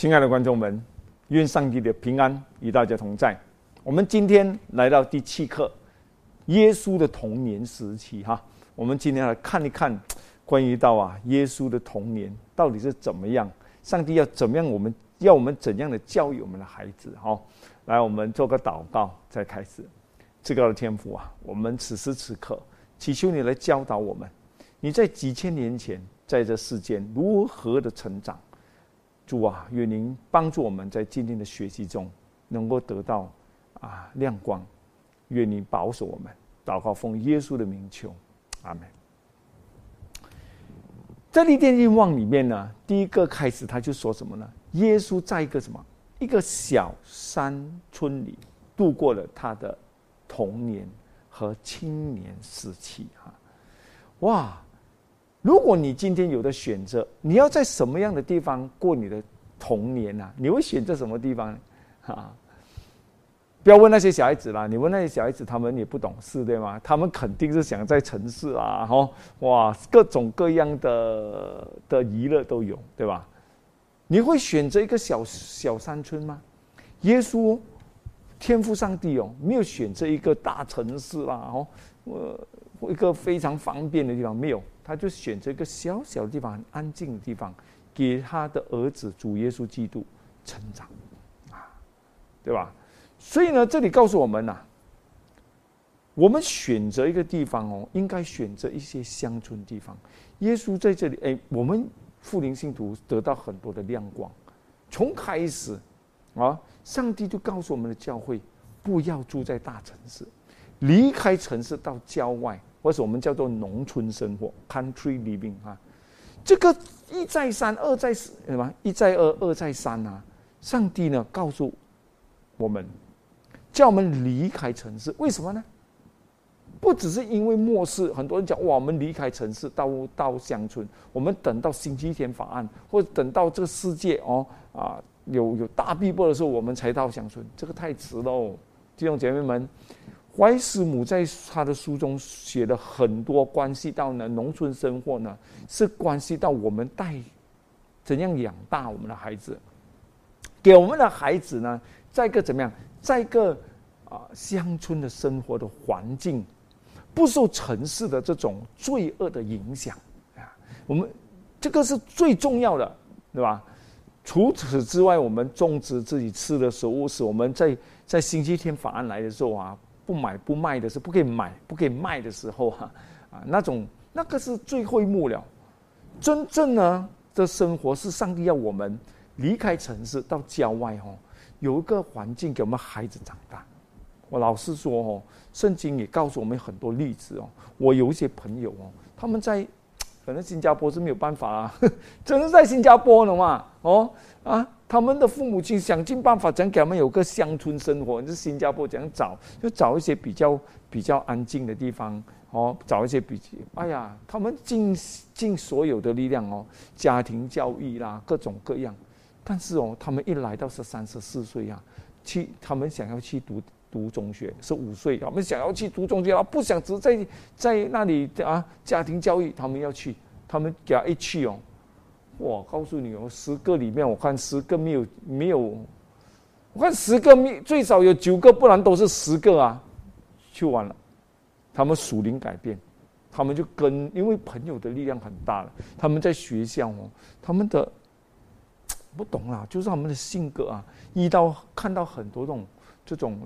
亲爱的观众们，愿上帝的平安与大家同在。我们今天来到第七课，耶稣的童年时期。哈，我们今天来看一看，关于到啊，耶稣的童年到底是怎么样？上帝要怎么样？我们要我们怎样的教育我们的孩子？哈，来，我们做个祷告，再开始。至高的天父啊，我们此时此刻祈求你来教导我们。你在几千年前在这世间如何的成长？主啊，愿您帮助我们在今天的学习中能够得到啊亮光。愿您保守我们，祷告奉耶稣的名求，阿门。在立殿愿望里面呢，第一个开始他就说什么呢？耶稣在一个什么一个小山村里度过了他的童年和青年时期哈，哇！如果你今天有的选择，你要在什么样的地方过你的童年呢？你会选择什么地方？啊，不要问那些小孩子啦，你问那些小孩子，他们也不懂事，对吗？他们肯定是想在城市啊，哈，哇，各种各样的的娱乐都有，对吧？你会选择一个小小山村吗？耶稣，天赋上帝哦，没有选择一个大城市啦，哦，呃，一个非常方便的地方没有。他就选择一个小小的地方，很安静的地方，给他的儿子主耶稣基督成长，啊，对吧？所以呢，这里告诉我们呐，我们选择一个地方哦，应该选择一些乡村地方。耶稣在这里，哎，我们富林信徒得到很多的亮光。从开始啊，上帝就告诉我们的教会，不要住在大城市，离开城市到郊外。或者我们叫做农村生活 （country living） 啊，这个一再三，二再四，什么？一再二，二再三啊！上帝呢告诉我们，叫我们离开城市，为什么呢？不只是因为末世，很多人讲哇，我们离开城市到到乡村，我们等到星期天法案，或者等到这个世界哦啊有有大逼迫的时候，我们才到乡村，这个太迟喽，弟兄姐妹们。怀斯姆在他的书中写了很多关系到呢农村生活呢，是关系到我们带怎样养大我们的孩子，给我们的孩子呢，在一个怎么样，在一个啊乡村的生活的环境，不受城市的这种罪恶的影响啊，我们这个是最重要的，对吧？除此之外，我们种植自己吃的食物，是我们在在星期天法案来的时候啊。不买不卖的是不可以买不可以卖的时候哈啊那种那个是最后一幕了，真正呢的生活是上帝要我们离开城市到郊外哦，有一个环境给我们孩子长大。我老实说哦，圣经也告诉我们很多例子哦。我有一些朋友哦，他们在可能新加坡是没有办法啊，真的在新加坡了嘛哦啊。他们的父母亲想尽办法，想给他们有个乡村生活。是新加坡讲找，就找一些比较比较安静的地方哦，找一些比，哎呀，他们尽尽所有的力量哦，家庭教育啦，各种各样。但是哦，他们一来到十三十四岁呀，去他们想要去读读中学，是五岁，他们想要去读中学啊，不想只在在那里啊，家庭教育，他们要去，他们给他一去哦。我告诉你哦，十个里面我看十个没有没有，我看十个没最少有九个，不然都是十个啊，去完了，他们属灵改变，他们就跟因为朋友的力量很大了，他们在学校哦，他们的不懂啦，就是他们的性格啊，遇到看到很多这种这种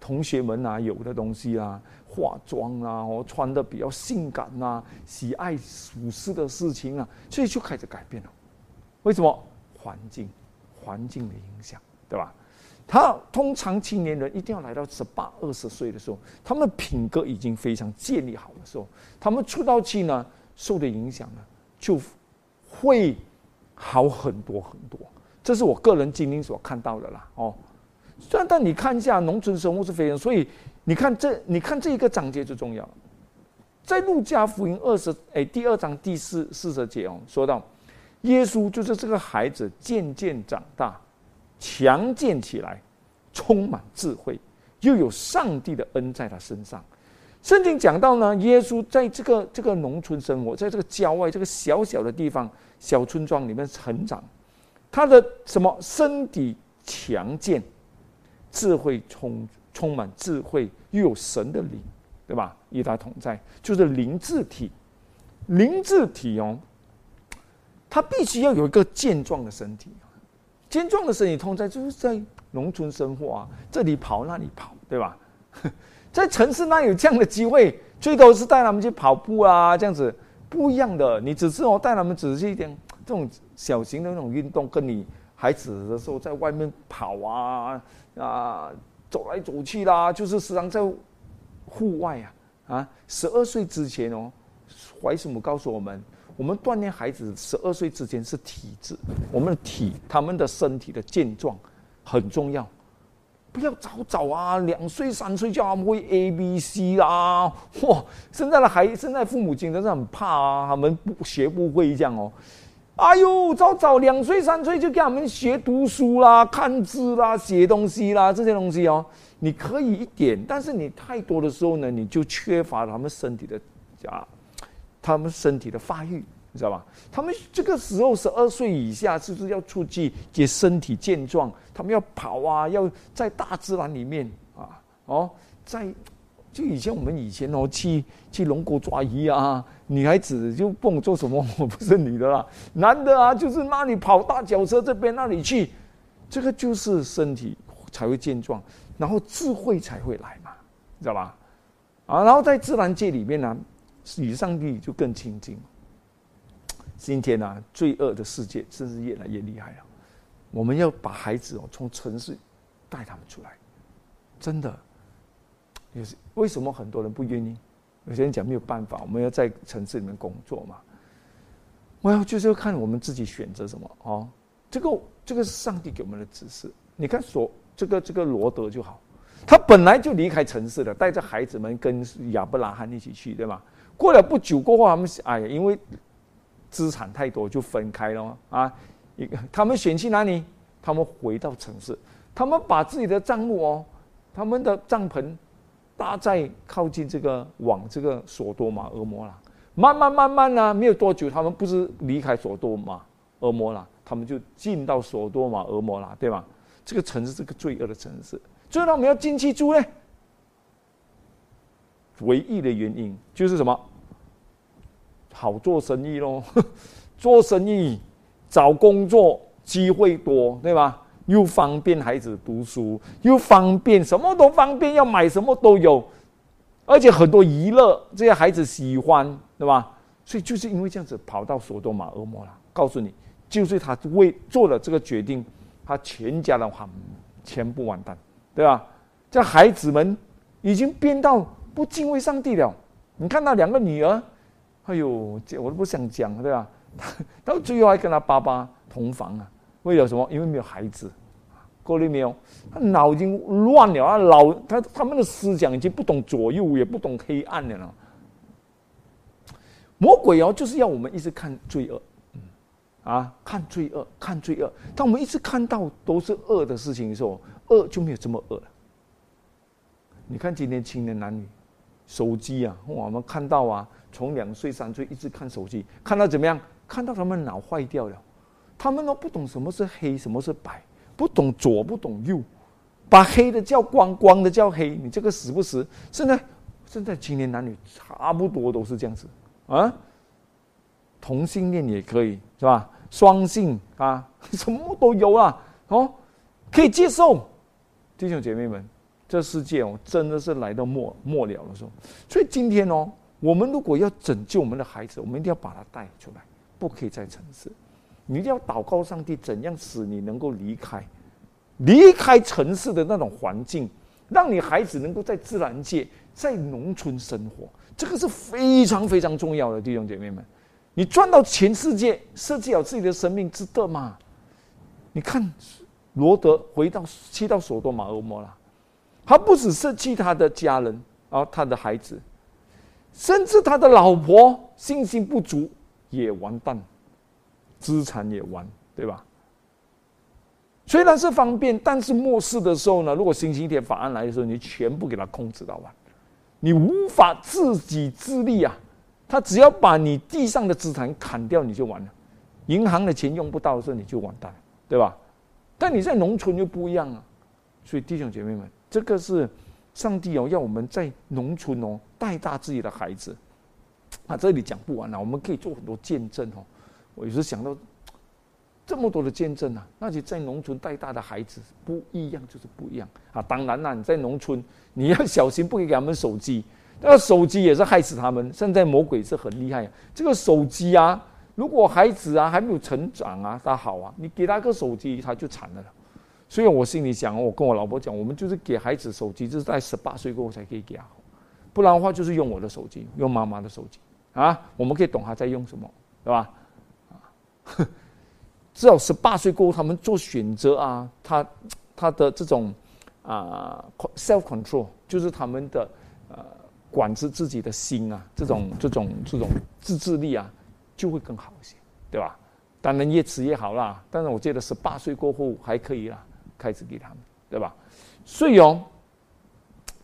同学们啊有的东西啊。化妆啊，哦，穿的比较性感呐，喜爱俗世的事情啊，所以就开始改变了。为什么？环境，环境的影响，对吧？他通常青年人一定要来到十八、二十岁的时候，他们品格已经非常建立好的时候，他们出道期呢受的影响呢就会好很多很多。这是我个人经历所看到的啦。哦，虽然但你看一下农村生活是非常，所以。你看这，你看这一个章节最重要，在路加福音二十哎第二章第四四十节哦，说到耶稣就是这个孩子渐渐长大，强健起来，充满智慧，又有上帝的恩在他身上。圣经讲到呢，耶稣在这个这个农村生活，在这个郊外这个小小的地方小村庄里面成长，他的什么身体强健，智慧充足充满智慧，又有神的灵，对吧？与他同在，就是灵智体。灵智体哦，他必须要有一个健壮的身体。健壮的身体同在，就是在农村生活啊，这里跑那里跑，对吧？在城市那有这样的机会，最多是带他们去跑步啊，这样子不一样的。你只是哦带他们只是一点这种小型的那种运动，跟你孩子的时候在外面跑啊啊走来走去啦，就是时常在户外啊啊。十二岁之前哦，怀师母告诉我们。我们锻炼孩子十二岁之前是体质，我们的体，他们的身体的健壮很重要。不要早早啊，两岁三岁叫他们会 A B C 啦，哇！现在的孩，现在父母亲真是很怕啊，他们不学不会这样哦。哎呦，早早两岁三岁就给他们学读书啦、看字啦、写东西啦这些东西哦。你可以一点，但是你太多的时候呢，你就缺乏他们身体的啊。他们身体的发育，你知道吧？他们这个时候十二岁以下，是不是要出去给身体健壮？他们要跑啊，要在大自然里面啊，哦，在就以前我们以前哦，去去龙沟抓鱼啊，女孩子就不能做什么，我不是女的啦，男的啊，就是那里跑大脚车这边那里去，这个就是身体才会健壮，然后智慧才会来嘛，知道吧？啊，然后在自然界里面呢。与上帝就更亲近。今天呢，罪恶的世界真是越来越厉害了。我们要把孩子哦从城市带他们出来，真的。也是为什么很多人不愿意？有些人讲没有办法，我们要在城市里面工作嘛。我要就是要看我们自己选择什么哦。这个这个是上帝给我们的指示。你看，所这个这个罗德就好，他本来就离开城市了，带着孩子们跟亚伯拉罕一起去，对吗？过了不久过后，他们哎呀，因为资产太多，就分开了啊。一个他们选去哪里？他们回到城市，他们把自己的帐目哦，他们的帐篷搭在靠近这个往这个索多玛恶魔了。慢慢慢慢呢，没有多久，他们不是离开索多玛恶魔了，他们就进到索多玛恶魔了，对吧？这个城市是个罪恶的城市，所以他们要进去住呢。唯一的原因就是什么？好做生意喽，做生意找工作机会多，对吧？又方便孩子读书，又方便什么都方便，要买什么都有，而且很多娱乐，这些孩子喜欢，对吧？所以就是因为这样子跑到索多玛恶魔了。告诉你，就是他为做了这个决定，他全家的话全部完蛋，对吧？这孩子们已经变到。不敬畏上帝了，你看那两个女儿，哎呦，这我都不想讲，对吧？到最后还跟他爸爸同房啊？为了什么？因为没有孩子，过了没有？他脑筋乱了啊！老他他们的思想已经不懂左右，也不懂黑暗了。魔鬼哦，就是要我们一直看罪恶，嗯，啊，看罪恶，看罪恶。当我们一直看到都是恶的事情的时候，恶就没有这么恶了。你看今天青年男女。手机啊，我们看到啊，从两岁三岁一直看手机，看到怎么样？看到他们脑坏掉了，他们都不懂什么是黑，什么是白，不懂左，不懂右，把黑的叫光，光的叫黑，你这个死不死？现在现在青年男女差不多都是这样子啊，同性恋也可以是吧？双性啊，什么都有啊，哦，可以接受，弟兄姐妹们。这世界哦，真的是来到末末了的时候，所以今天哦，我们如果要拯救我们的孩子，我们一定要把他带出来，不可以再城市。你一定要祷告上帝，怎样使你能够离开，离开城市的那种环境，让你孩子能够在自然界、在农村生活，这个是非常非常重要的，弟兄姐妹们。你赚到全世界，设计好自己的生命，值得吗？你看，罗德回到去到索多玛俄摩了。他不只是弃他的家人，啊，他的孩子，甚至他的老婆信心不足也完蛋，资产也完，对吧？虽然是方便，但是末世的时候呢，如果星期天法案来的时候，你全部给他控制到完，你无法自己自立啊！他只要把你地上的资产砍掉，你就完了。银行的钱用不到的时候，你就完蛋，对吧？但你在农村又不一样啊。所以弟兄姐妹们，这个是上帝哦，要我们在农村哦带大自己的孩子。啊，这里讲不完了，我们可以做很多见证哦。我有时想到这么多的见证啊，那些在农村带大的孩子不一样，就是不一样啊。当然啦，你在农村你要小心，不可以给他们手机，那个手机也是害死他们。现在魔鬼是很厉害，这个手机啊，如果孩子啊还没有成长啊，他好啊，你给他个手机他就惨了。所以我心里想，我跟我老婆讲，我们就是给孩子手机，就是在十八岁过后才可以给他，不然的话就是用我的手机，用妈妈的手机啊。我们可以懂他在用什么，对吧？啊，至少十八岁过后，他们做选择啊，他他的这种啊 self control，就是他们的呃管制自己的心啊，这种这种这种自制力啊，就会更好一些，对吧？当然越迟越好啦，但是我觉得十八岁过后还可以啦。开始给他们，对吧？所以哦，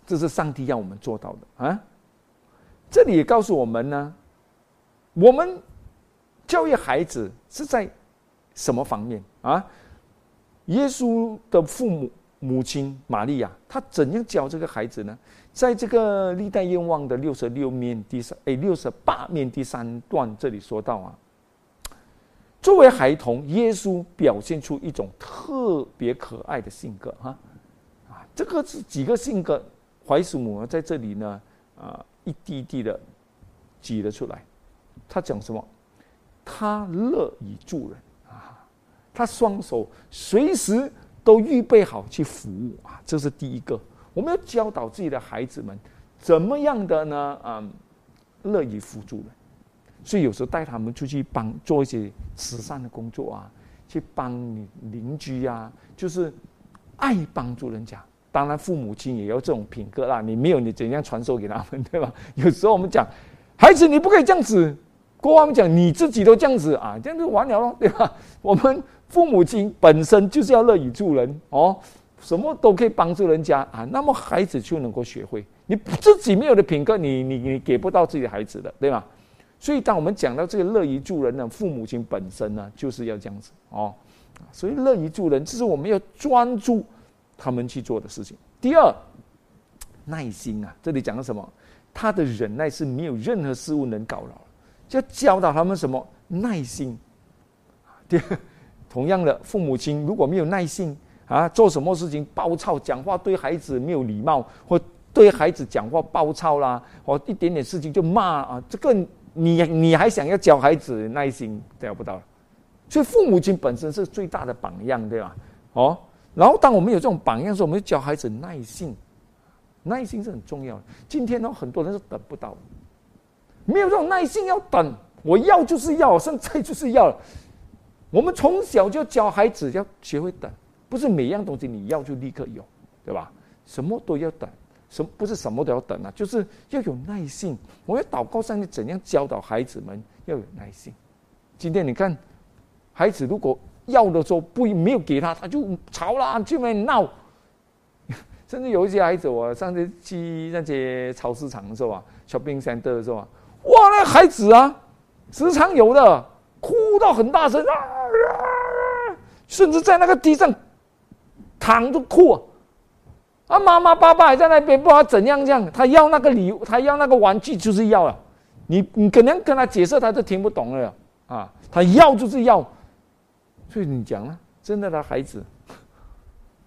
这是上帝要我们做到的啊。这里也告诉我们呢，我们教育孩子是在什么方面啊？耶稣的父母母亲玛利亚，她怎样教这个孩子呢？在这个历代愿望的六十六面第三哎六十八面第三段这里说到啊。作为孩童，耶稣表现出一种特别可爱的性格，哈，啊，这个是几个性格，怀祖母在这里呢，啊，一滴一滴的挤了出来。他讲什么？他乐于助人啊，他双手随时都预备好去服务啊，这是第一个。我们要教导自己的孩子们怎么样的呢？嗯，乐于辅助人。所以有时候带他们出去帮做一些慈善的工作啊，去帮你邻居啊，就是爱帮助人家。当然父母亲也要这种品格啦，你没有你怎样传授给他们，对吧？有时候我们讲，孩子你不可以这样子，国王讲你自己都这样子啊，这样就完了咯，对吧？我们父母亲本身就是要乐于助人哦，什么都可以帮助人家啊，那么孩子就能够学会。你自己没有的品格，你你你给不到自己的孩子的，对吧？所以，当我们讲到这个乐于助人呢，父母亲本身呢就是要这样子哦。所以，乐于助人，这是我们要专注他们去做的事情。第二，耐心啊，这里讲的什么？他的忍耐是没有任何事物能搞扰，就教导他们什么耐心。第二，同样的，父母亲如果没有耐心啊，做什么事情暴躁，讲话对孩子没有礼貌，或对孩子讲话暴躁啦，或一点点事情就骂啊，这个。你你还想要教孩子耐心，教不到所以父母亲本身是最大的榜样，对吧？哦，然后当我们有这种榜样时，候，我们就教孩子耐心，耐心是很重要的。今天呢，很多人是等不到，没有这种耐心要等，我要就是要，现在就是要。我们从小就教孩子要学会等，不是每样东西你要就立刻有，对吧？什么都要等。什不是什么都要等啊，就是要有耐心。我要祷告上帝怎样教导孩子们要有耐心。今天你看，孩子如果要的时候不没有给他，他就吵啦，就没闹。甚至有一些孩子，我上次去那些超市场的时候啊，shopping center 的时候啊，哇，那孩子啊，时常有的哭到很大声啊，甚至在那个地上躺着哭。啊，妈妈、爸爸还在那边，不知道怎样这样。他要那个礼物，他要那个玩具，就是要了。你你可能跟他解释，他都听不懂了。啊，他要就是要。所以你讲了，真的的孩子，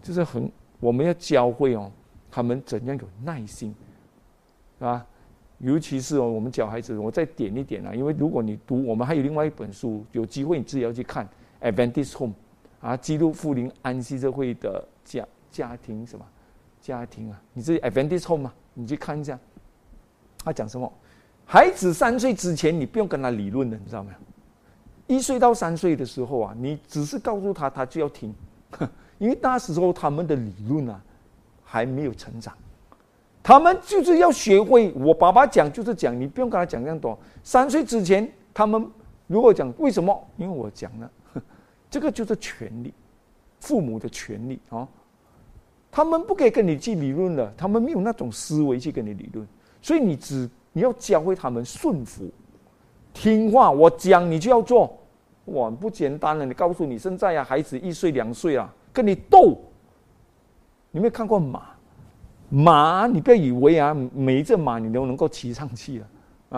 就是很我们要教会哦，他们怎样有耐心，啊，尤其是哦，我们教孩子，我再点一点啊，因为如果你读，我们还有另外一本书，有机会你自己要去看《Adventist Home》，啊，基督复临安息社会的家家庭什么。家庭啊，你自己 Adventist home 吗？你去看一下，他讲什么？孩子三岁之前，你不用跟他理论的，你知道没有？一岁到三岁的时候啊，你只是告诉他，他就要听，因为那时候他们的理论啊还没有成长，他们就是要学会。我爸爸讲就是讲，你不用跟他讲那么多。三岁之前，他们如果讲为什么？因为我讲了，这个就是权利，父母的权利啊。他们不可以跟你去理论的，他们没有那种思维去跟你理论，所以你只你要教会他们顺服、听话，我讲你就要做，哇，不简单了！你告诉你现在呀，孩子一岁两岁啊，跟你斗。你没有看过马？马，你不要以为啊，每一只马你都能够骑上去了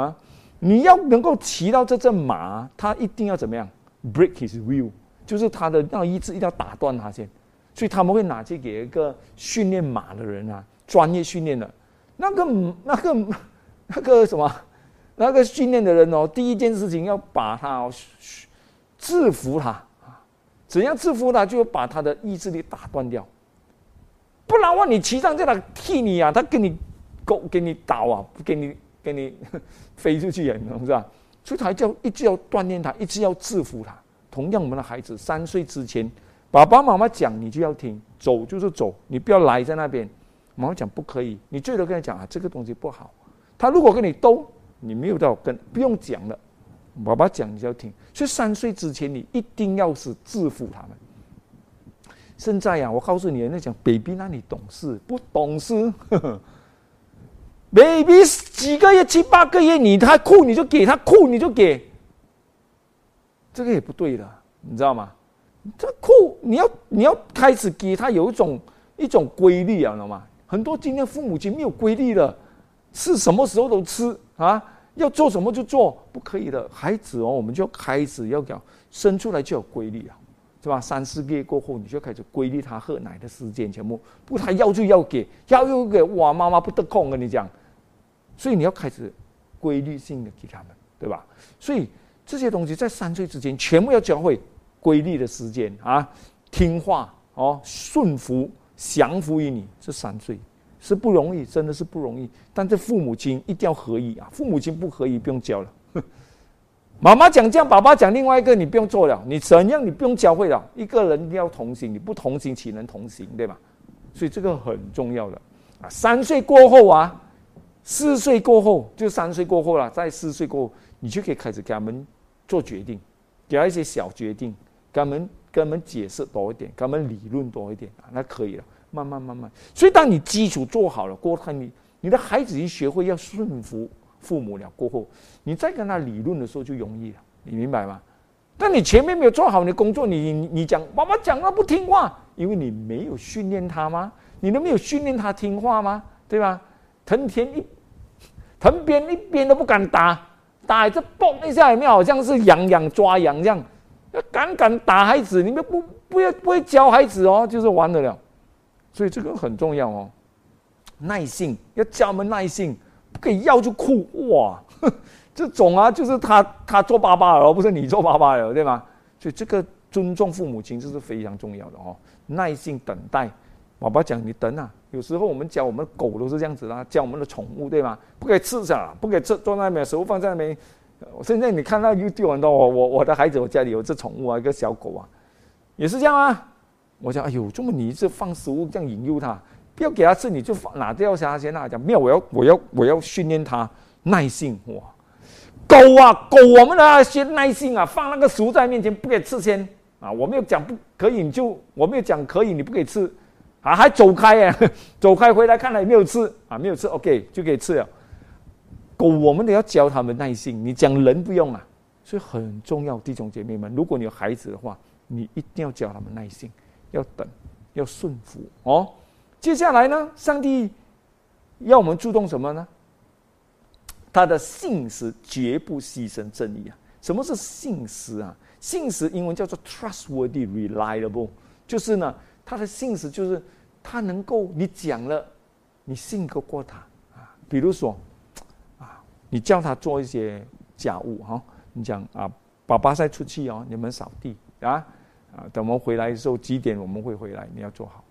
啊！你要能够骑到这只马，它一定要怎么样？break his will，就是他的那意志一定要打断他先。所以他们会拿去给一个训练马的人啊，专业训练的，那个那个那个什么，那个训练的人哦，第一件事情要把他制服他啊，怎样制服他？就把他的意志力打断掉。不然话，你骑上这他踢你啊，他给你狗给你倒啊，不给你给你 飞出去，你知道吧？所以他叫一直要锻炼他，一直要制服他。同样，我们的孩子三岁之前，爸爸妈妈讲你就要听，走就是走，你不要赖在那边。妈妈讲不可以，你最多跟他讲啊，这个东西不好。他如果跟你斗，你没有到跟不用讲了，爸爸讲你就要听。所以三岁之前，你一定要是制服他们。现在呀，我告诉你，那讲 baby 那里懂事不懂事？baby 几个月七八个月，你他哭你就给他哭你就给，这个也不对的，你知道吗？这哭你要你要开始给他有一种一种规律啊，知道吗？很多今天父母亲没有规律的，是什么时候都吃啊，要做什么就做，不可以的。孩子哦，我们就开始要讲生出来就有规律啊。是吧？三四个月过后，你就开始规律他喝奶的时间，全部不他要就要给，要又给，哇，妈妈不得空跟你讲，所以你要开始规律性的给他们，对吧？所以这些东西在三岁之前全部要教会规律的时间啊，听话哦，顺服、降服于你。这三岁是不容易，真的是不容易。但这父母亲一定要合一啊，父母亲不合一不用教了。妈妈讲这样，爸爸讲另外一个，你不用做了。你怎样，你不用教会了。一个人要同行，你不同行，岂能同行？对吧？所以这个很重要的啊。三岁过后啊，四岁过后就三岁过后了，在四岁过后，你就可以开始给他们做决定，给他一些小决定，给他们给他们解释多一点，给他们理论多一点啊，那可以了。慢慢慢慢，所以当你基础做好了过后，你你的孩子一学会要顺服。父母了过后，你再跟他理论的时候就容易了，你明白吗？但你前面没有做好你的工作，你你讲妈妈讲了不听话，因为你没有训练他吗？你都没有训练他听话吗？对吧？藤田一藤边一边都不敢打，打这嘣一下有没有？好像是痒痒抓痒这样，敢敢打孩子，你们不不要不会教孩子哦，就是完了了。所以这个很重要哦，耐性要教我们耐性。不可以要就哭哇！这种啊，就是他他做爸爸了，而不是你做爸爸了，对吗？所以这个尊重父母亲这是非常重要的哦。耐心等待，爸爸讲你等啊。有时候我们教我们的狗都是这样子啦，教我们的宠物对吗？不可以吃着，不可以吃坐在那边，食物放在那边。现在你看到 YouTube 很多，我我我的孩子，我家里有只宠物啊，一个小狗啊，也是这样啊。我讲哎呦，这么你一直放食物这样引诱它。不要给他吃，你就放拿掉下先。那讲没有，我要我要我要训练他耐性哇！狗啊狗，我们的先耐性啊，放那个食在面前不给吃先啊！我没有讲不可以，你就我没有讲可以，你不给吃啊，还走开耶，走开回来看来没有吃啊，没有吃，OK 就可以吃了。狗我们都要教他们耐性，你讲人不用啊，所以很重要。弟兄姐妹们，如果你有孩子的话，你一定要教他们耐性，要等，要顺服哦。接下来呢？上帝要我们注重什么呢？他的信实绝不牺牲正义啊！什么是信实啊？信实英文叫做 trustworthy, reliable，就是呢，他的信实就是他能够你讲了，你信得过他啊。比如说啊，你叫他做一些家务哈，你讲啊，爸爸在出去哦，你们扫地啊啊，等我们回来的时候几点我们会回来？你要做好。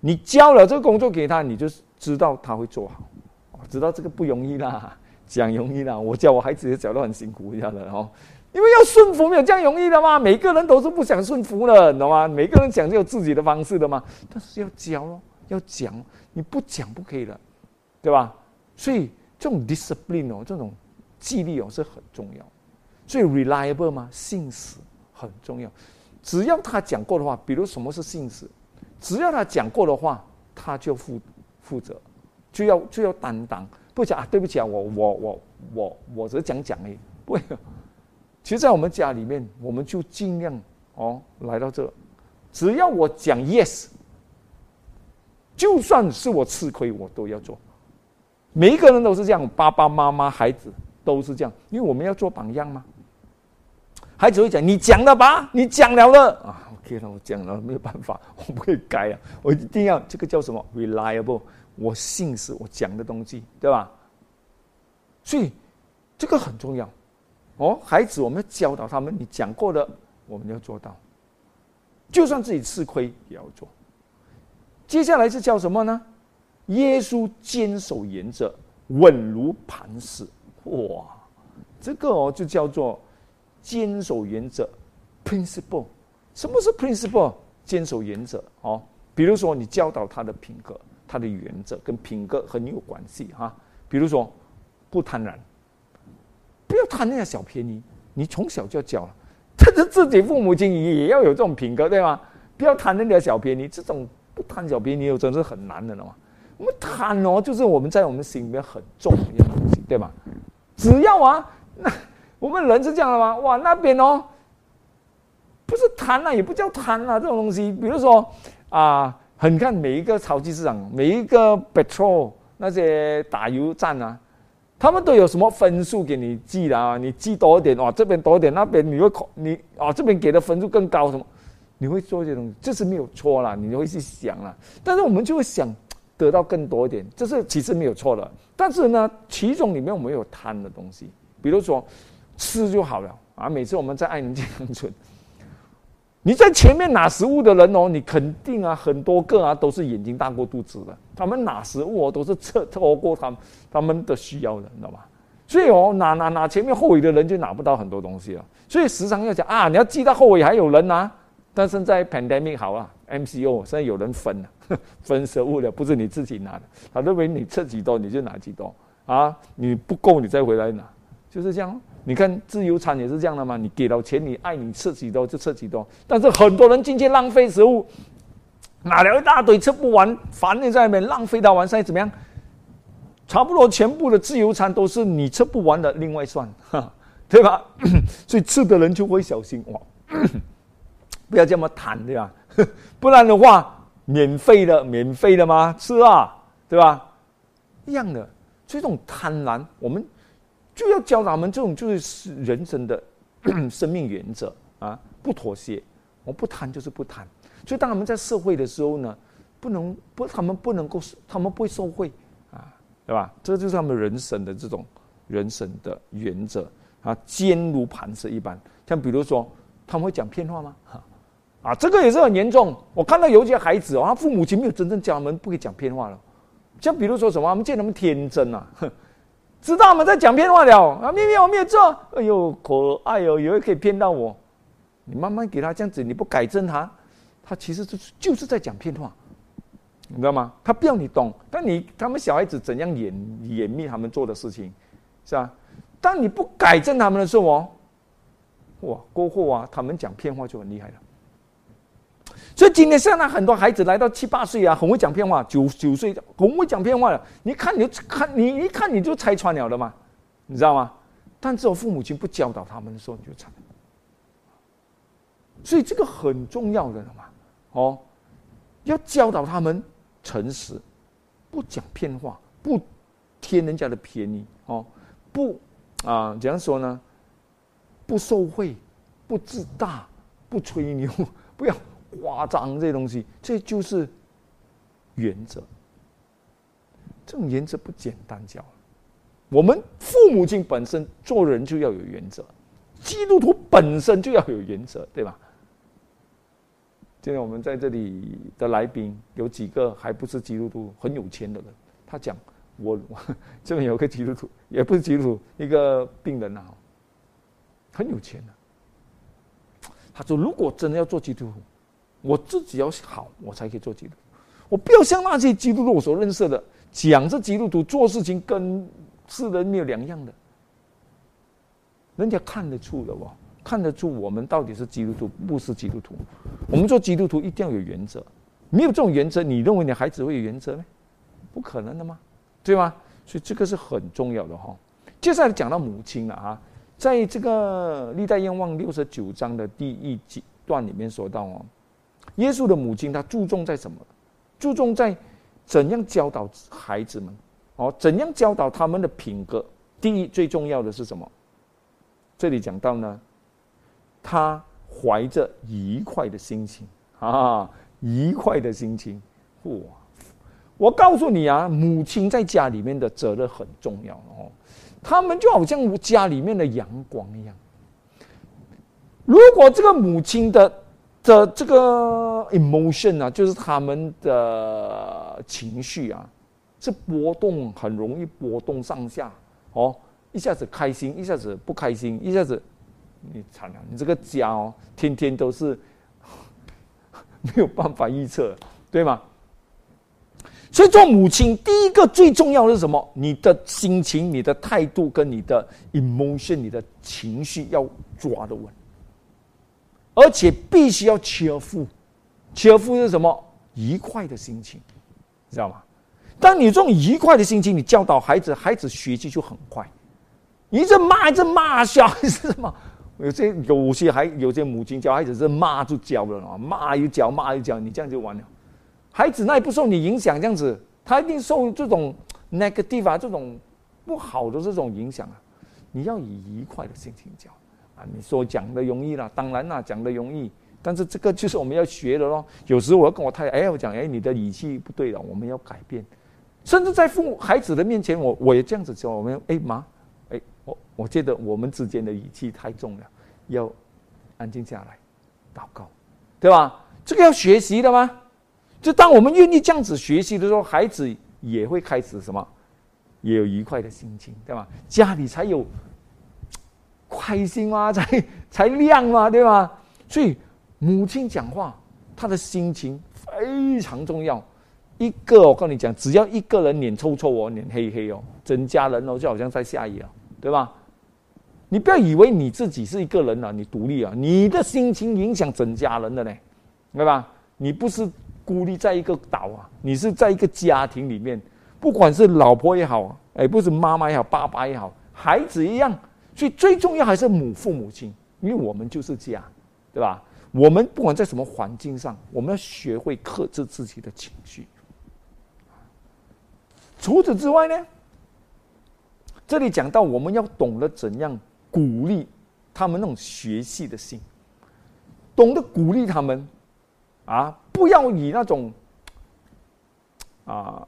你交了这个工作给他，你就知道他会做好，知道这个不容易啦，讲容易啦。我教我孩子也教得很辛苦一样的哦，因为要顺服没有这样容易的嘛。每个人都是不想顺服的，你懂吗？每个人讲究自己的方式的嘛。但是要教咯，要讲，你不讲不可以的，对吧？所以这种 discipline 哦，这种纪律哦是很重要。所以 reliable 嘛，信使很重要。只要他讲过的话，比如什么是信使？只要他讲过的话，他就负负责，就要就要担当。不讲啊，对不起啊，我我我我我只讲讲而已。不会，其实，在我们家里面，我们就尽量哦来到这，只要我讲 yes，就算是我吃亏，我都要做。每一个人都是这样，爸爸妈妈、孩子都是这样，因为我们要做榜样嘛。孩子会讲：“你讲了吧，你讲了了啊，OK 了，我讲了，没有办法，我不会改啊，我一定要这个叫什么 reliable，我信是我讲的东西，对吧？所以这个很重要哦。孩子，我们要教导他们，你讲过的，我们要做到，就算自己吃亏也要做。接下来是叫什么呢？耶稣坚守原则，稳如磐石。哇，这个哦，就叫做。坚守原则，principle，什么是 principle？坚守原则哦。比如说，你教导他的品格，他的原则跟品格很有关系哈。比如说，不贪婪，不要贪那些小便宜。你从小就要教了，他的自己父母亲也要有这种品格，对吗？不要贪那点小便宜，这种不贪小便宜，有真是很难的了嘛。我们贪哦，就是我们在我们心里面很重的一样东西，对吧？只要啊，那。我们人是这样的吗？哇，那边哦，不是贪啊，也不叫贪啊，这种东西。比如说啊，很看每一个超级市场，每一个 petrol 那些打油站啊，他们都有什么分数给你记的啊？你记多一点哇，这边多一点，那边你会考你啊，这边给的分数更高什么？你会做一些东西，这是没有错啦，你会去想了。但是我们就会想得到更多一点，这是其实没有错的。但是呢，其中里面我们有贪的东西，比如说。吃就好了啊！每次我们在爱能健康村，你在前面拿食物的人哦，你肯定啊，很多个啊都是眼睛大过肚子的。他们拿食物哦，都是测超过他们他们的需要的，你知道吗？所以哦，拿拿拿前面后尾的人就拿不到很多东西了。所以时常要讲啊，你要记到后尾还有人拿。但是在 pandemic 好啊，MCO 现在有人分了，分食物了，不是你自己拿的。他认为你吃几多你就拿几多啊，你不够你再回来拿，就是这样。你看自由餐也是这样的嘛？你给了钱，你爱你吃几多就吃几多。但是很多人进去浪费食物，拿了一大堆吃不完，反正在那边浪费到完，现在怎么样？差不多全部的自由餐都是你吃不完的，另外算，哈 对吧？所以吃的人就会小心哇，不要这么贪，对吧？不然的话，免费的，免费的吗？吃啊，对吧？一样的，这种贪婪，我们。就要教他们这种就是人生的 生命原则啊，不妥协，我不贪就是不贪。所以当他们在社会的时候呢，不能不他们不能够他们不会受贿啊，对吧？这就是他们人生的这种人生的原则啊，坚如磐石一般。像比如说，他们会讲骗话吗？啊，这个也是很严重。我看到有些孩子哦，他父母亲没有真正教他们不可以讲骗话了。像比如说什么，我们见他们天真啊。知道吗？在讲骗话了啊！明明我没有做，哎呦，可爱哦，以为可以骗到我。你慢慢给他这样子，你不改正他，他其实就是就是在讲骗话，你知道吗？他不要你懂，但你他们小孩子怎样掩掩密他们做的事情，是吧？当你不改正他们的时候哦，哇，过后啊，他们讲骗话就很厉害了。所以今天现在很多孩子来到七八岁啊，很会讲骗话；九九岁很会讲骗话了。你看，你就看，你一看你就拆穿了的嘛，你知道吗？但只有父母亲不教导他们的时候，你就拆。所以这个很重要的嘛，哦，要教导他们诚实，不讲骗话，不添人家的便宜，哦，不啊，怎样说呢？不受贿，不自大，不吹牛，不要。夸张这东西，这就是原则。这种原则不简单教。我们父母亲本身做人就要有原则，基督徒本身就要有原则，对吧？今天我们在这里的来宾有几个还不是基督徒，很有钱的人。他讲我 这边有个基督徒，也不是基督徒，一个病人啊，很有钱的。他说：“如果真的要做基督徒。”我自己要好，我才可以做基督徒。我不要像那些基督徒我所认识的，讲这基督徒做事情跟世人没有两样的。人家看得出的哦，看得出我们到底是基督徒不是基督徒。我们做基督徒一定要有原则，没有这种原则，你认为你孩子会有原则吗？不可能的吗？对吗？所以这个是很重要的哈。接下来讲到母亲了啊，在这个历代愿望六十九章的第一几段里面说到哦，耶稣的母亲她注重在什么？注重在怎样教导孩子们哦，怎样教导他们的品格。第一，最重要的是什么？这里讲到呢，他怀着愉快的心情啊，愉快的心情。哇！我告诉你啊，母亲在家里面的责任很重要哦。他们就好像家里面的阳光一样。如果这个母亲的的这个 emotion 啊，就是他们的情绪啊，是波动，很容易波动上下哦。一下子开心，一下子不开心，一下子你惨了，你这个家哦，天天都是 没有办法预测，对吗？所以做母亲，第一个最重要的是什么？你的心情、你的态度跟你的 emotion、你的情绪要抓得稳，而且必须要切腹，切腹。是什么？愉快的心情，知道吗？当你这种愉快的心情，你教导孩子，孩子学习就很快。一阵骂，一阵骂小孩子什么？有些有些还有些母亲教孩子是骂就教了啊，骂又教，骂又教，你这样就完了。孩子那也不受你影响，这样子，他一定受这种 negative 啊，这种不好的这种影响啊。你要以愉快的心情教你说讲的容易啦，当然啦，讲的容易，但是这个就是我们要学的咯。有时我要跟我太太，哎，我讲，哎，你的语气不对了，我们要改变。甚至在父母孩子的面前，我我也这样子说我们，哎妈，哎，我我觉得我们之间的语气太重了，要安静下来，祷告，对吧？这个要学习的吗？就当我们愿意这样子学习的时候，孩子也会开始什么，也有愉快的心情，对吧？家里才有开心啊，才才 亮嘛，对吧？所以母亲讲话，她的心情非常重要。一个我跟你讲，只要一个人脸臭臭哦，脸黑黑哦，整家人哦就好像在下雨了，对吧？你不要以为你自己是一个人啊，你独立啊，你的心情影响整家人的呢，对吧？你不是。孤立在一个岛啊，你是在一个家庭里面，不管是老婆也好，哎，不是妈妈也好，爸爸也好，孩子一样，所以最重要还是母父母亲，因为我们就是家，对吧？我们不管在什么环境上，我们要学会克制自己的情绪。除此之外呢，这里讲到我们要懂得怎样鼓励他们那种学习的心，懂得鼓励他们。啊，不要以那种啊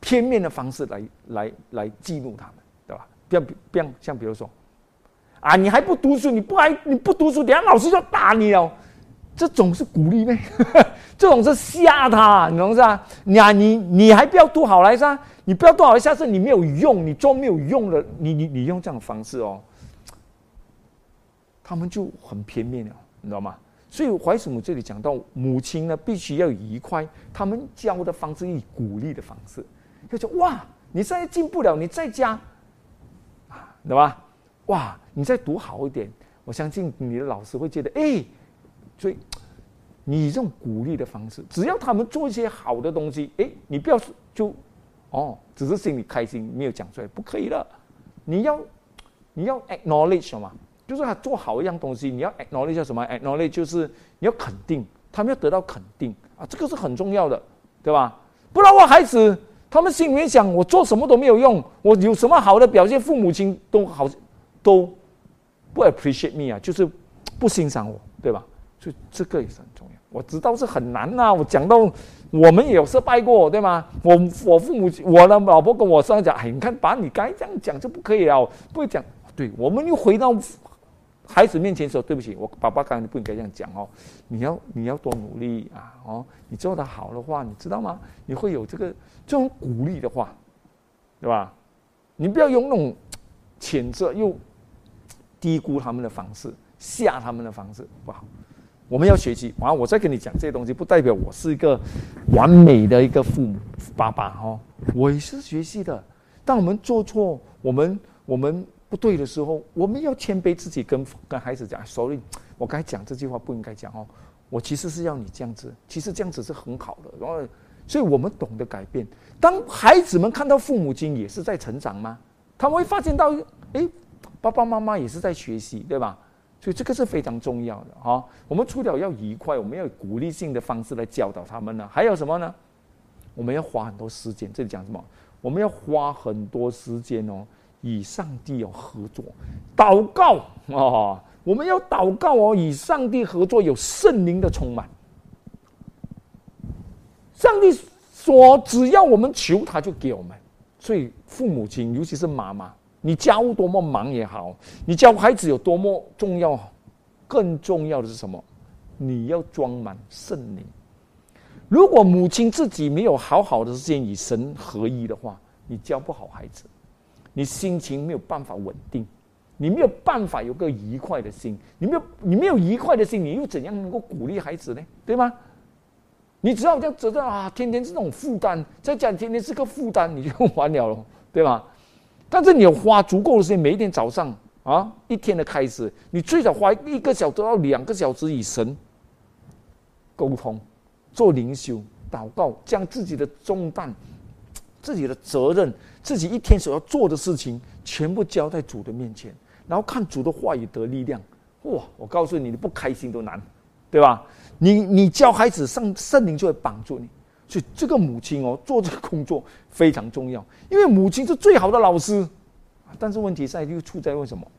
片面的方式来来来记录他们，不要不要像比如说，啊，你还不读书，你不还你不读书，等下老师就打你哦。这种是鼓励呗，这种是吓他，你懂是啊？你啊，你你还不要读好来噻？你不要读好来，下次你没有用，你做没有用的，你你你用这样的方式哦，他们就很片面了，你知道吗？所以怀什母这里讲到母亲呢，必须要愉快。他们教的方式以鼓励的方式，就说哇，你现在进不了，你在家，对吧？哇，你再读好一点，我相信你的老师会觉得哎，所以你这种鼓励的方式，只要他们做一些好的东西，哎，你不要就哦，只是心里开心，没有讲出来，不可以了。你要你要 acknowledge 嘛。就是他做好一样东西，你要 acknowledge 叫什么？acknowledge 就是你要肯定，他们要得到肯定啊，这个是很重要的，对吧？不然我孩子他们心里面想，我做什么都没有用，我有什么好的表现，父母亲都好都不 appreciate me 啊，就是不欣赏我，对吧？所以这个也是很重要。我知道是很难呐，我讲到我们也有失败过，对吗？我我父母我的老婆跟我商量讲，哎，你看把你该这样讲就不可以了，不会讲。对，我们又回到。孩子面前说：“对不起，我爸爸刚才不应该这样讲哦，你要你要多努力啊！哦，你做的好的话，你知道吗？你会有这个这种鼓励的话，对吧？你不要用那种谴责又低估他们的方式，吓他们的方式不好。我们要学习。完，我再跟你讲这些东西，不代表我是一个完美的一个父母爸爸哦，我也是学习的。当我们做错，我们我们。不对的时候，我们要谦卑自己，跟跟孩子讲：“sorry，我刚才讲这句话不应该讲哦。我其实是要你这样子，其实这样子是很好的。然后，所以我们懂得改变。当孩子们看到父母亲也是在成长吗？他们会发现到，哎，爸爸妈妈也是在学习，对吧？所以这个是非常重要的哈。我们除了要愉快，我们要鼓励性的方式来教导他们呢。还有什么呢？我们要花很多时间。这里讲什么？我们要花很多时间哦，与上帝有合作，祷告啊。我们要祷告哦，与上帝合作，有圣灵的充满。上帝说：“只要我们求，他就给我们。”所以父母亲，尤其是妈妈，你家务多么忙也好，你教孩子有多么重要，更重要的是什么？你要装满圣灵。如果母亲自己没有好好的时间与神合一的话，你教不好孩子，你心情没有办法稳定，你没有办法有个愉快的心，你没有你没有愉快的心，你又怎样能够鼓励孩子呢？对吗？你只要这样觉得啊，天天是这种负担，在家天天是个负担，你就完了了，对吧？但是你有花足够的时间，每一天早上啊，一天的开始，你最少花一个小时到两个小时与神沟通，做灵修、祷告，将自己的重担、自己的责任、自己一天所要做的事情，全部交在主的面前，然后看主的话语得力量。哇！我告诉你，你不开心都难，对吧？你你教孩子，圣圣灵就会帮助你。所以这个母亲哦，做这个工作非常重要，因为母亲是最好的老师。但是问题在又出在为什么？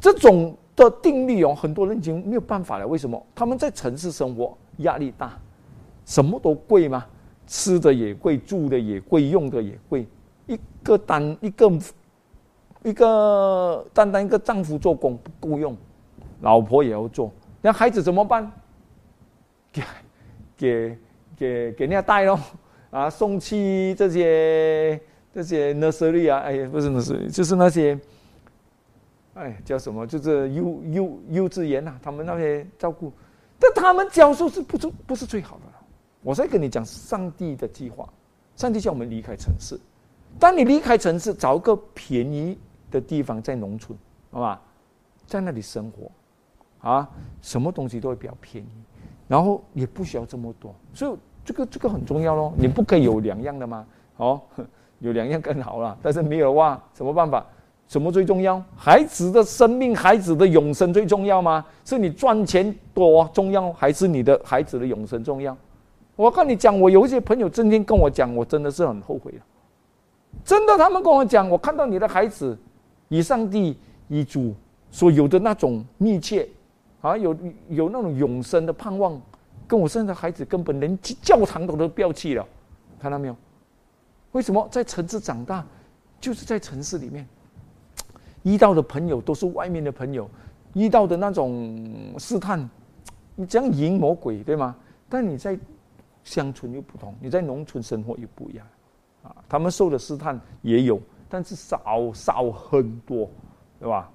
这种的定力哦，很多人已经没有办法了。为什么？他们在城市生活压力大，什么都贵吗？吃的也贵，住的也贵，用的也贵。一个单一个一个单单一个丈夫做工不够用，老婆也要做。那孩子怎么办？给给给给人家带喽，啊，送去这些这些 nursery 啊，哎，不是 nursery，就是那些，哎，叫什么？就是幼幼幼稚园呐，他们那些照顾，但他们教授是不不不是最好的。我在跟你讲上帝的计划，上帝叫我们离开城市，当你离开城市，找一个便宜的地方，在农村，好吧，在那里生活。啊，什么东西都会比较便宜，然后也不需要这么多，所以这个这个很重要咯。你不可以有两样的吗？哦，有两样更好了，但是没有的话，什么办法？什么最重要？孩子的生命、孩子的永生最重要吗？是你赚钱多重要，还是你的孩子的永生重要？我跟你讲，我有一些朋友今天跟我讲，我真的是很后悔了。真的，他们跟我讲，我看到你的孩子以上帝、以主所有的那种密切。啊，有有那种永生的盼望，跟我生的孩子根本连教堂都都不要去了，看到没有？为什么在城市长大，就是在城市里面遇到的朋友都是外面的朋友，遇到的那种试探，你这样赢魔鬼对吗？但你在乡村又不同，你在农村生活又不一样，啊，他们受的试探也有，但是少少很多，对吧？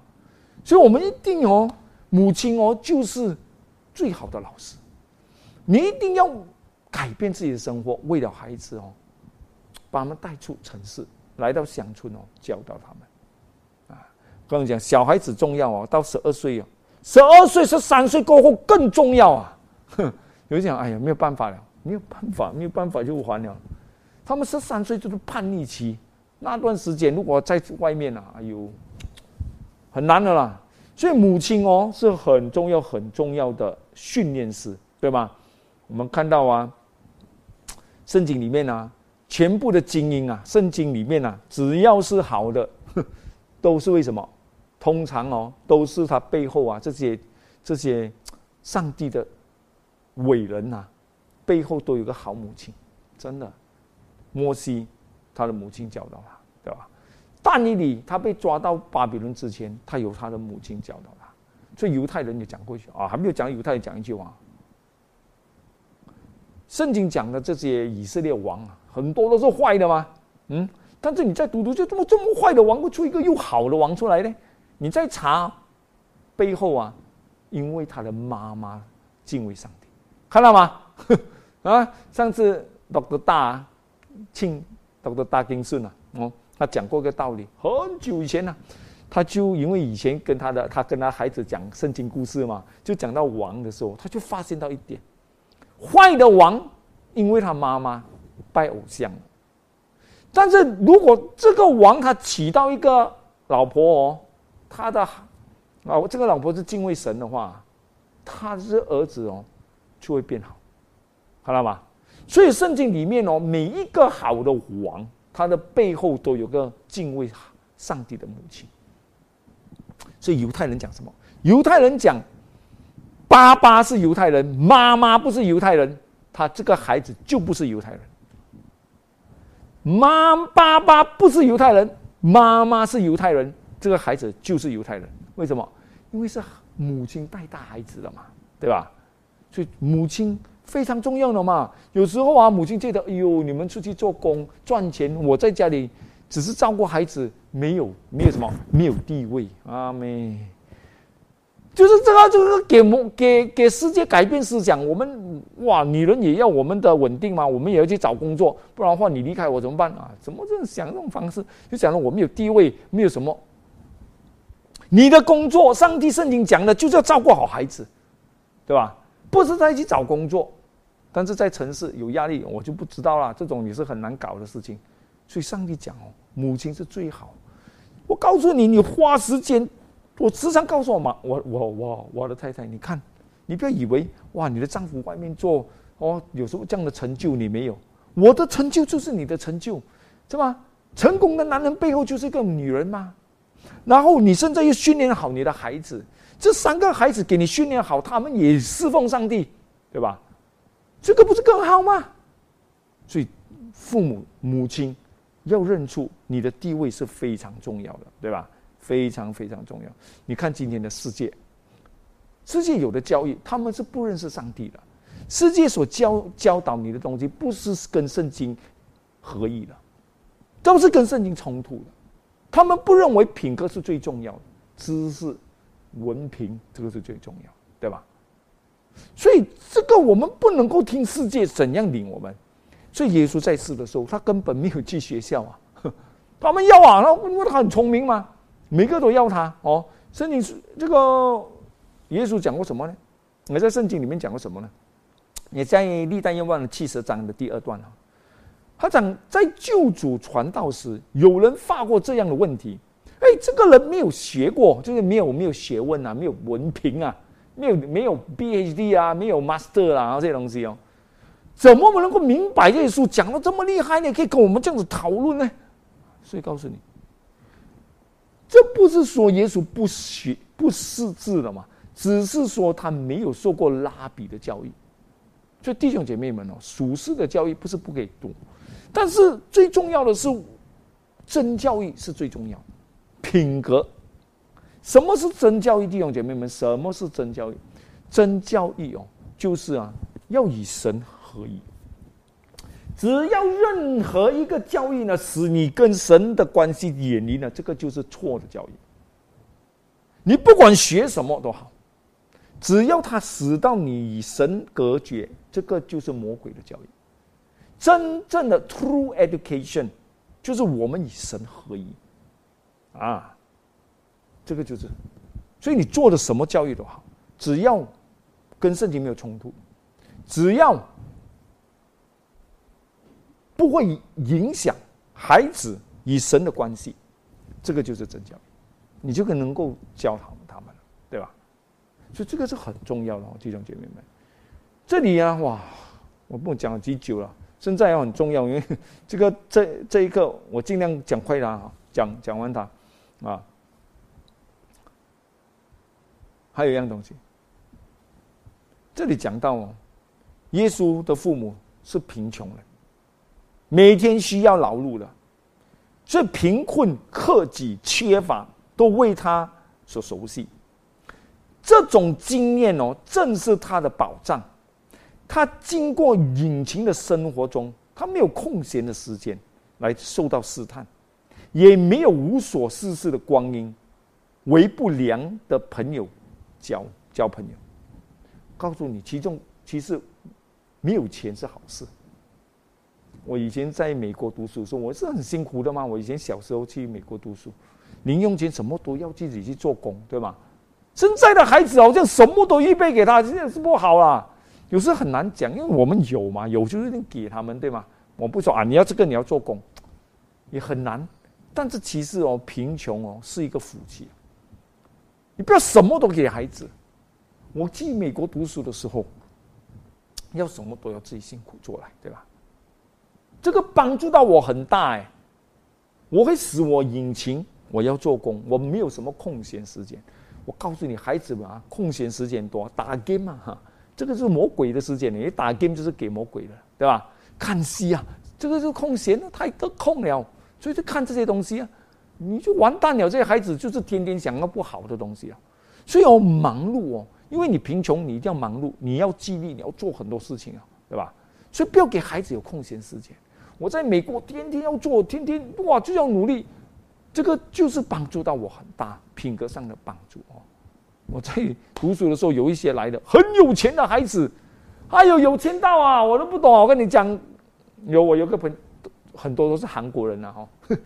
所以我们一定哦。母亲哦，就是最好的老师。你一定要改变自己的生活，为了孩子哦，把他们带出城市，来到乡村哦，教导他们。啊，刚刚讲小孩子重要哦，到十二岁哦，十二岁十三岁过后更重要啊。哼，有人讲，哎呀，没有办法了，没有办法，没有办法就还了。他们十三岁就是叛逆期，那段时间如果在外面啊，哎呦，很难的啦。所以母亲哦是很重要很重要的训练师，对吧？我们看到啊，圣经里面啊，全部的精英啊，圣经里面啊，只要是好的，都是为什么？通常哦，都是他背后啊这些这些上帝的伟人呐，背后都有个好母亲，真的。摩西他的母亲教导他，对吧？但以理他被抓到巴比伦之前，他有他的母亲教导他，所以犹太人就讲过去啊，还没有讲犹太人讲一句话。圣经讲的这些以色列王啊，很多都是坏的吗？嗯，但是你在读读，就这么这么坏的王，会出一个又好的王出来呢？你在查背后啊，因为他的妈妈敬畏上帝，看到吗？啊，上次读的大庆读的大经顺啊，哦。他讲过个道理，很久以前呢，他就因为以前跟他的他跟他孩子讲圣经故事嘛，就讲到王的时候，他就发现到一点，坏的王，因为他妈妈拜偶像，但是如果这个王他娶到一个老婆哦，他的啊，这个老婆是敬畏神的话，他是儿子哦，就会变好，看到吗？所以圣经里面哦，每一个好的王，他的背后都有个敬畏上帝的母亲。所以犹太人讲什么？犹太人讲，爸爸是犹太人，妈妈不是犹太人，他这个孩子就不是犹太人。妈爸爸不是犹太人，妈妈是犹太人，这个孩子就是犹太人。为什么？因为是母亲带大孩子的嘛，对吧？所以母亲。非常重要的嘛，有时候啊，母亲觉得，哎呦，你们出去做工赚钱，我在家里只是照顾孩子，没有没有什么，没有地位啊妹，就是这个，就是给母给给世界改变思想。我们哇，女人也要我们的稳定嘛，我们也要去找工作，不然的话，你离开我怎么办啊？怎么这样想这种方式，就想着我没有地位，没有什么。你的工作，上帝圣经讲的，就是要照顾好孩子，对吧？不是在一起找工作。但是在城市有压力，我就不知道了。这种也是很难搞的事情，所以上帝讲哦，母亲是最好。我告诉你，你花时间，我时常告诉我妈，我我我我的太太，你看，你不要以为哇，你的丈夫外面做哦，有时候这样的成就你没有，我的成就就是你的成就，是吧？成功的男人背后就是一个女人吗？然后你现在又训练好你的孩子，这三个孩子给你训练好，他们也侍奉上帝，对吧？这个不是更好吗？所以，父母母亲要认出你的地位是非常重要的，对吧？非常非常重要。你看今天的世界，世界有的教育，他们是不认识上帝的。世界所教教导你的东西，不是跟圣经合一的，都是跟圣经冲突的。他们不认为品格是最重要的，知识、文凭这个是最重要，对吧？所以这个我们不能够听世界怎样领我们。所以耶稣在世的时候，他根本没有去学校啊。他们要啊，那因为他很聪明嘛，每个都要他哦。圣经是这个耶稣讲过什么呢？你在圣经里面讲过什么呢？也在历代愿望的七十章的第二段啊。他讲在救主传道时，有人发过这样的问题：哎，这个人没有学过，就是没有没有学问啊，没有文凭啊。没有没有 B H D 啊，没有 Master 啊，这些东西哦，怎么能够明白这些书讲的这么厉害呢？可以跟我们这样子讨论呢？所以告诉你，这不是说耶稣不学不识字了嘛，只是说他没有受过拉比的教育。所以弟兄姐妹们哦，属世的教育不是不可以读，但是最重要的是真教育是最重要，品格。什么是真教育，弟兄姐妹们？什么是真教育？真教育哦，就是啊，要与神合一。只要任何一个教育呢，使你跟神的关系远离了，这个就是错的教育。你不管学什么都好，只要它使到你与神隔绝，这个就是魔鬼的教育。真正的 true education 就是我们与神合一啊。这个就是，所以你做的什么教育都好，只要跟圣经没有冲突，只要不会影响孩子与神的关系，这个就是真教，你就可能够教他们，他们对吧？所以这个是很重要的哦，弟兄姐妹们。这里啊，哇，我不讲了几久了，现在要很重要，因为这个这这一刻我尽量讲快它哈，讲讲完它啊。还有一样东西，这里讲到哦，耶稣的父母是贫穷的，每天需要劳碌的，所以贫困、克己、缺乏都为他所熟悉。这种经验哦，正是他的保障。他经过隐情的生活中，他没有空闲的时间来受到试探，也没有无所事事的光阴，为不良的朋友。交交朋友，告诉你，其中其实没有钱是好事。我以前在美国读书，说我是很辛苦的嘛。我以前小时候去美国读书，零用钱什么都要自己去做工，对吗？现在的孩子好像什么都预备给他，现在是不好啦。有时很难讲，因为我们有嘛，有就一定给他们，对吗？我不说啊，你要这个你要做工，也很难但是其实哦，贫穷哦是一个福气。你不要什么都给孩子。我去美国读书的时候，要什么都要自己辛苦做来，对吧？这个帮助到我很大哎。我会使我引擎，我要做工，我没有什么空闲时间。我告诉你，孩子们啊，空闲时间多，打 game 嘛哈，这个是魔鬼的时间，你打 game 就是给魔鬼的，对吧？看戏啊，这个是空闲，太得空了，所以就看这些东西啊，你就完蛋了。这些孩子就是天天想要不好的东西啊，所以要忙碌哦，因为你贫穷，你一定要忙碌，你要激励，你要做很多事情啊，对吧？所以不要给孩子有空闲时间。我在美国天天要做，天天哇就要努力，这个就是帮助到我很大品格上的帮助哦。我在读书的时候，有一些来的很有钱的孩子，哎呦有钱到啊，我都不懂。我跟你讲，有我有个朋，很多都是韩国人啊哈。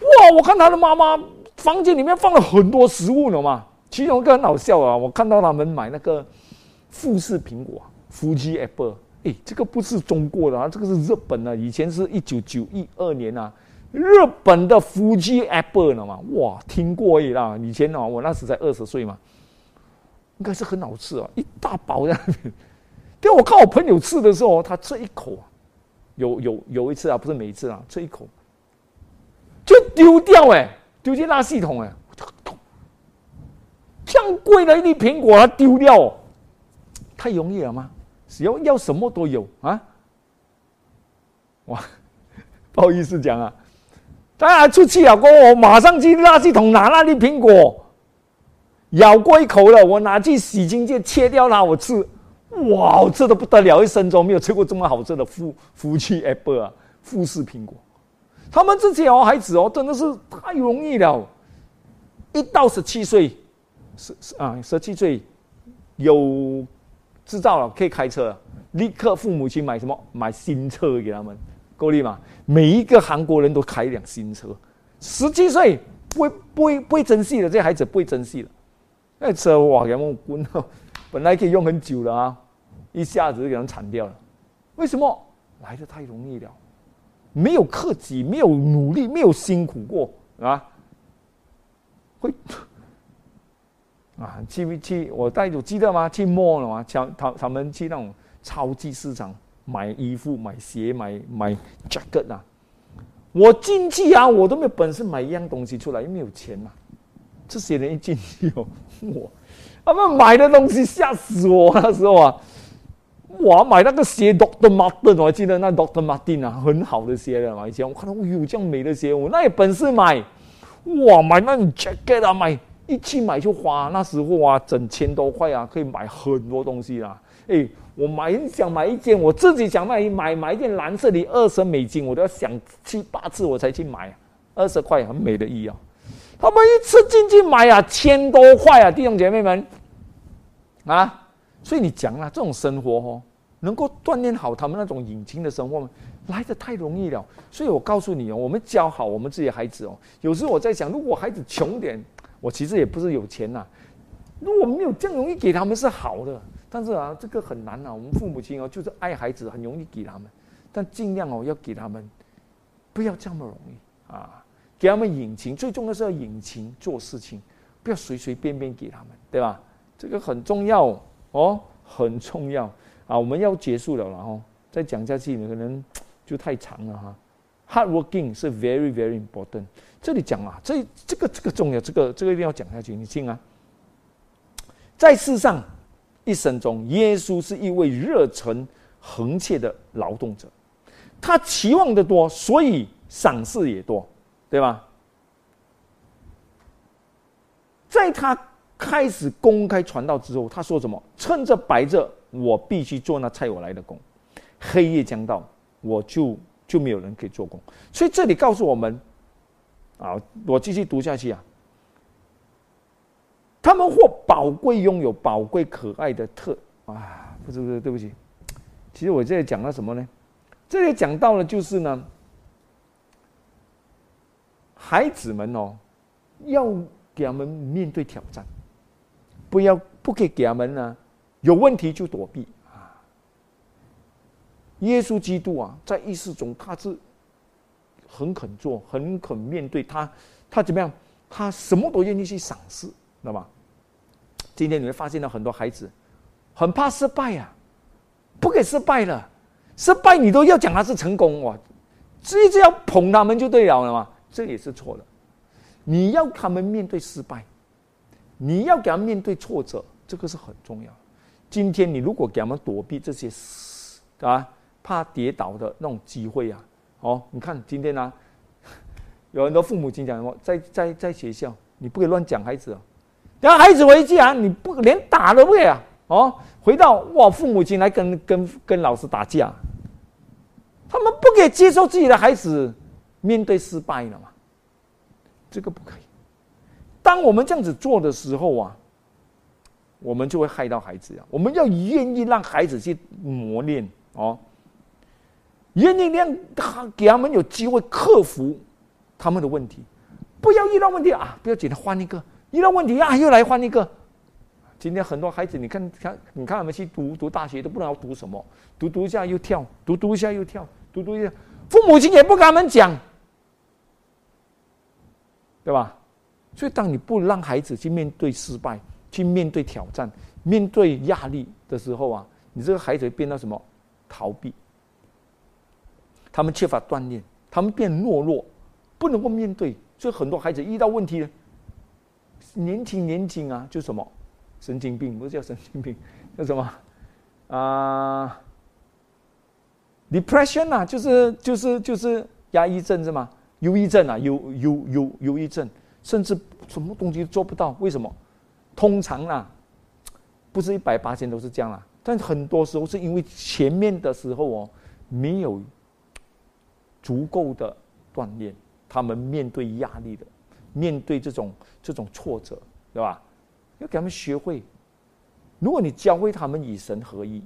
哇，我看他的妈妈房间里面放了很多食物了嘛，其中一个很好笑啊，我看到他们买那个富士苹果，富士 apple。哎，这个不是中国的啊，这个是日本的。以前是一九九一二年啊，日本的夫妻 Apple 了嘛？哇，听过一啦。以前哦，我那时才二十岁嘛，应该是很好吃啊，一大包在那边。对，我看我朋友吃的时候，他吃一口啊，有有有一次啊，不是每一次啊，吃一口就丢掉哎，丢进垃圾桶哎，这样贵的一粒苹果，它丢掉哦，太容易了吗？只要要什么都有啊！哇，不好意思讲啊，当然出去了过我，马上去垃圾桶拿那粒苹果，咬过一口了，我拿去洗清洁切掉它，我吃，哇，这都不得了，一生中没有吃过这么好吃的富富气 apple 啊，富士苹果。他们这些哦孩子哦，真的是太容易了，一到十七岁，十十啊十七岁有。知道了，可以开车，立刻父母亲买什么？买新车给他们，够力吗？每一个韩国人都开一辆新车，十七岁不会不会不会珍惜的，这孩子不会珍惜的。那车哇，给他们滚了，本来可以用很久的啊，一下子就给人铲掉了。为什么？来的太容易了，没有克己，没有努力，没有辛苦过啊，会。啊，去去，我带有记得吗？去摸了吗？他他他们去那种超级市场买衣服、买鞋、买买 jacket 啊。我进去啊，我都没有本事买一样东西出来，因为没有钱嘛。这些人一进去哦，我他们买的东西吓死我那时候啊！哇，买那个鞋，Doctor Martin，我还记得那 Doctor Martin 啊，很好的鞋了嘛。以前我看到哟这样美的鞋，我那有本事买。哇，买那种 jacket 啊，买。一去买就花，那时候啊，整千多块啊，可以买很多东西啦。哎，我买想买一件，我自己想买买买一件蓝色的二十美金，我都要想七八次我才去买，二十块很美的衣啊。他们一次进去买啊，千多块啊，弟兄姐妹们啊，所以你讲了，这种生活哦，能够锻炼好他们那种隐情的生活吗，来的太容易了。所以我告诉你哦，我们教好我们自己的孩子哦，有时候我在想，如果孩子穷点。我其实也不是有钱呐，如果没有这样容易给他们是好的，但是啊，这个很难啊。我们父母亲哦，就是爱孩子，很容易给他们，但尽量哦要给他们，不要这么容易啊，给他们引擎，最重要是要引擎做事情，不要随随便便给他们，对吧？这个很重要哦，很重要啊。我们要结束了，然后再讲下去，可能 就太长了哈。Hard working 是 very very important。这里讲啊，这这个这个重要，这个这个一定要讲下去。你听啊，在世上一生中，耶稣是一位热忱恒切的劳动者，他期望的多，所以赏赐也多，对吧？在他开始公开传道之后，他说什么？趁着白热，我必须做那差我来的工；黑夜将到，我就就没有人可以做工。所以这里告诉我们。啊，我继续读下去啊。他们或宝贵拥有宝贵可爱的特啊，不是不是，对不起。其实我这里讲了什么呢？这里讲到了就是呢，孩子们哦，要给他们面对挑战，不要不可以给他们呢有问题就躲避啊。耶稣基督啊，在意识中他是。很肯做，很肯面对他，他怎么样？他什么都愿意去赏识，知道吗？今天你会发现到很多孩子很怕失败呀，不给失败了，失败你都要讲他是成功哇，一直要捧他们就对了了嘛，这也是错的。你要他们面对失败，你要给他们面对挫折，这个是很重要。今天你如果给他们躲避这些啊，怕跌倒的那种机会啊，哦，你看今天呢？有很多父母亲讲什么，在在在学校，你不可以乱讲孩子哦。然后孩子回家，你不连打都不给啊！哦，回到哇，父母亲来跟跟跟老师打架，他们不可以接受自己的孩子面对失败了嘛？这个不可以。当我们这样子做的时候啊，我们就会害到孩子啊。我们要愿意让孩子去磨练哦，愿意让他给他们有机会克服。他们的问题，不要遇到问题啊！不要紧的，换一个。遇到问题啊，又来换一个。今天很多孩子，你看看，你看他们去读读大学，都不知道读什么，读读一下又跳，读读一下又跳，读读一下，父母亲也不跟他们讲，对吧？所以，当你不让孩子去面对失败，去面对挑战，面对压力的时候啊，你这个孩子变到什么？逃避。他们缺乏锻炼，他们变懦弱。不能够面对，所以很多孩子遇到问题，年轻年轻啊，就什么神经病，不是叫神经病，叫什么 啊？depression 啊，就是就是就是压抑症是吗？忧郁症啊，忧忧忧忧郁症，甚至什么东西做不到，为什么？通常啊，不是一百八千都是这样啦，但很多时候是因为前面的时候哦，没有足够的锻炼。他们面对压力的，面对这种这种挫折，对吧？要给他们学会。如果你教会他们与神合一，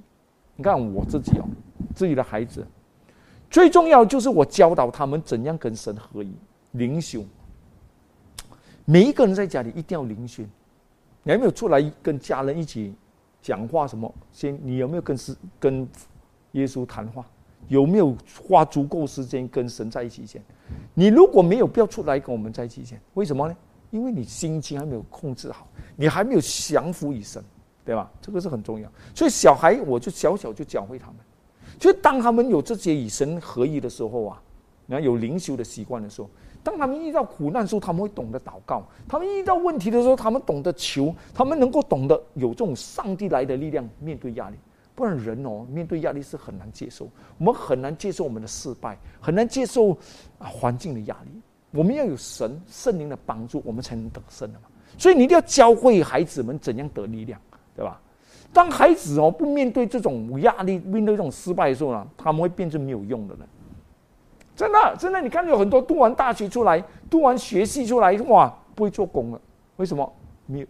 你看我自己哦，自己的孩子，最重要就是我教导他们怎样跟神合一。灵修，每一个人在家里一定要灵修。你还没有出来跟家人一起讲话什么？先，你有没有跟是跟耶稣谈话？有没有花足够时间跟神在一起先？你如果没有不要出来跟我们在一起先，为什么呢？因为你心情还没有控制好，你还没有降服于神，对吧？这个是很重要。所以小孩我就小小就教会他们，就当他们有这些与神合一的时候啊，你看有灵修的习惯的时候，当他们遇到苦难的时候，他们会懂得祷告；他们遇到问题的时候，他们懂得求，他们能够懂得有这种上帝来的力量面对压力。不然人哦，面对压力是很难接受。我们很难接受我们的失败，很难接受啊环境的压力。我们要有神圣灵的帮助，我们才能得胜的嘛。所以你一定要教会孩子们怎样得力量，对吧？当孩子哦不面对这种压力，面对这种失败的时候呢，他们会变成没有用的人。真的，真的，你看有很多读完大学出来，读完学系出来，哇，不会做工了。为什么？没有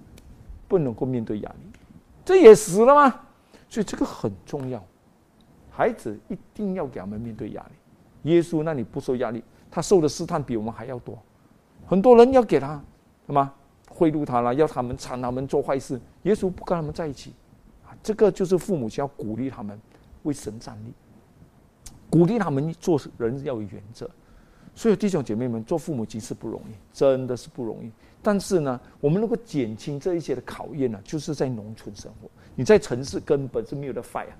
不能够面对压力，这也死了吗？所以这个很重要，孩子一定要给他们面对压力。耶稣那里不受压力，他受的试探比我们还要多。很多人要给他什么贿赂他了，要他们缠他们做坏事。耶稣不跟他们在一起，啊，这个就是父母亲要鼓励他们为神站立，鼓励他们做人要有原则。所以弟兄姐妹们，做父母亲是不容易，真的是不容易。但是呢，我们能够减轻这一些的考验呢，就是在农村生活。你在城市根本是没有的 fight 啊，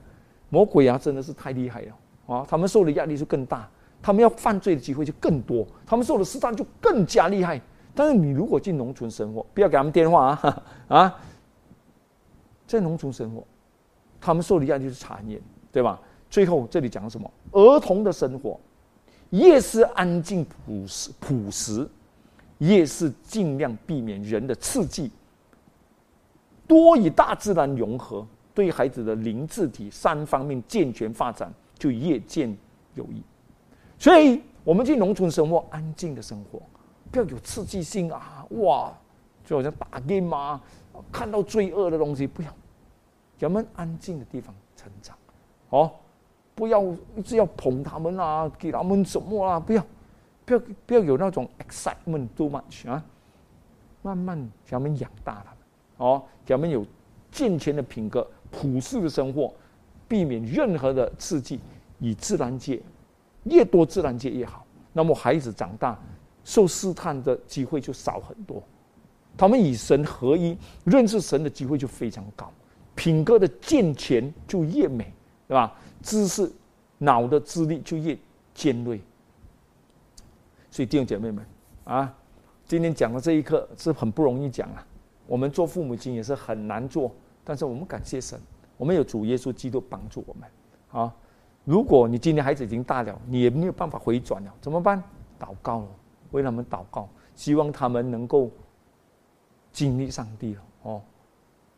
魔鬼啊真的是太厉害了啊！他们受的压力就更大，他们要犯罪的机会就更多，他们受的试探就更加厉害。但是你如果进农村生活，不要给他们电话啊 啊，在农村生活，他们受的压力是残忍，对吧？最后这里讲什么？儿童的生活，越是安静朴实朴实，越是尽量避免人的刺激。多与大自然融合，对孩子的灵智体三方面健全发展就越见有益。所以，我们去农村生活，安静的生活，不要有刺激性啊！哇，就好像打 game 啊，看到罪恶的东西，不要。咱们安静的地方成长，哦，不要一直要捧他们啊，给他们什么啊？不要，不要，不要有那种 excitement too much 啊！慢慢咱们养大他们。哦，给他们有健全的品格、朴实的生活，避免任何的刺激，以自然界越多自然界越好。那么孩子长大受试探的机会就少很多。他们与神合一，认识神的机会就非常高，品格的健全就越美，对吧？知识、脑的智力就越尖锐。所以弟兄姐妹们啊，今天讲的这一课是很不容易讲啊。我们做父母亲也是很难做，但是我们感谢神，我们有主耶稣基督帮助我们啊。如果你今天孩子已经大了，你也没有办法回转了，怎么办？祷告了，为他们祷告，希望他们能够经历上帝了哦。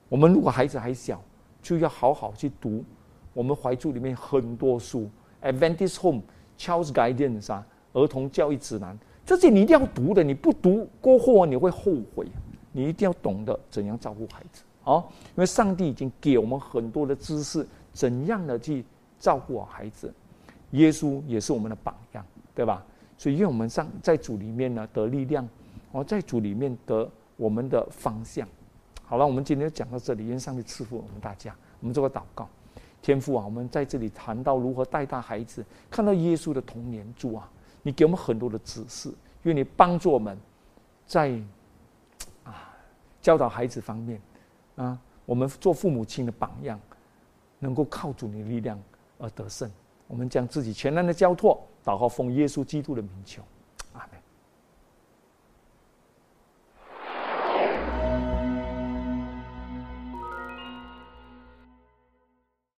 我们如果孩子还小，就要好好去读我们怀著里面很多书，《Adventist Home》、《Child's Guidance》啊，《儿童教育指南》，这些你一定要读的，你不读过后你会后悔。你一定要懂得怎样照顾孩子，哦，因为上帝已经给我们很多的知识，怎样的去照顾好孩子。耶稣也是我们的榜样，对吧？所以愿我们上在主里面呢得力量，哦，在主里面得我们的方向。好了，我们今天就讲到这里，愿上帝赐福我们大家。我们做个祷告，天父啊，我们在这里谈到如何带大孩子，看到耶稣的童年主啊，你给我们很多的指示，愿你帮助我们，在啊。教导孩子方面，啊，我们做父母亲的榜样，能够靠主你的力量而得胜。我们将自己全然的交托，祷告奉耶稣基督的名求。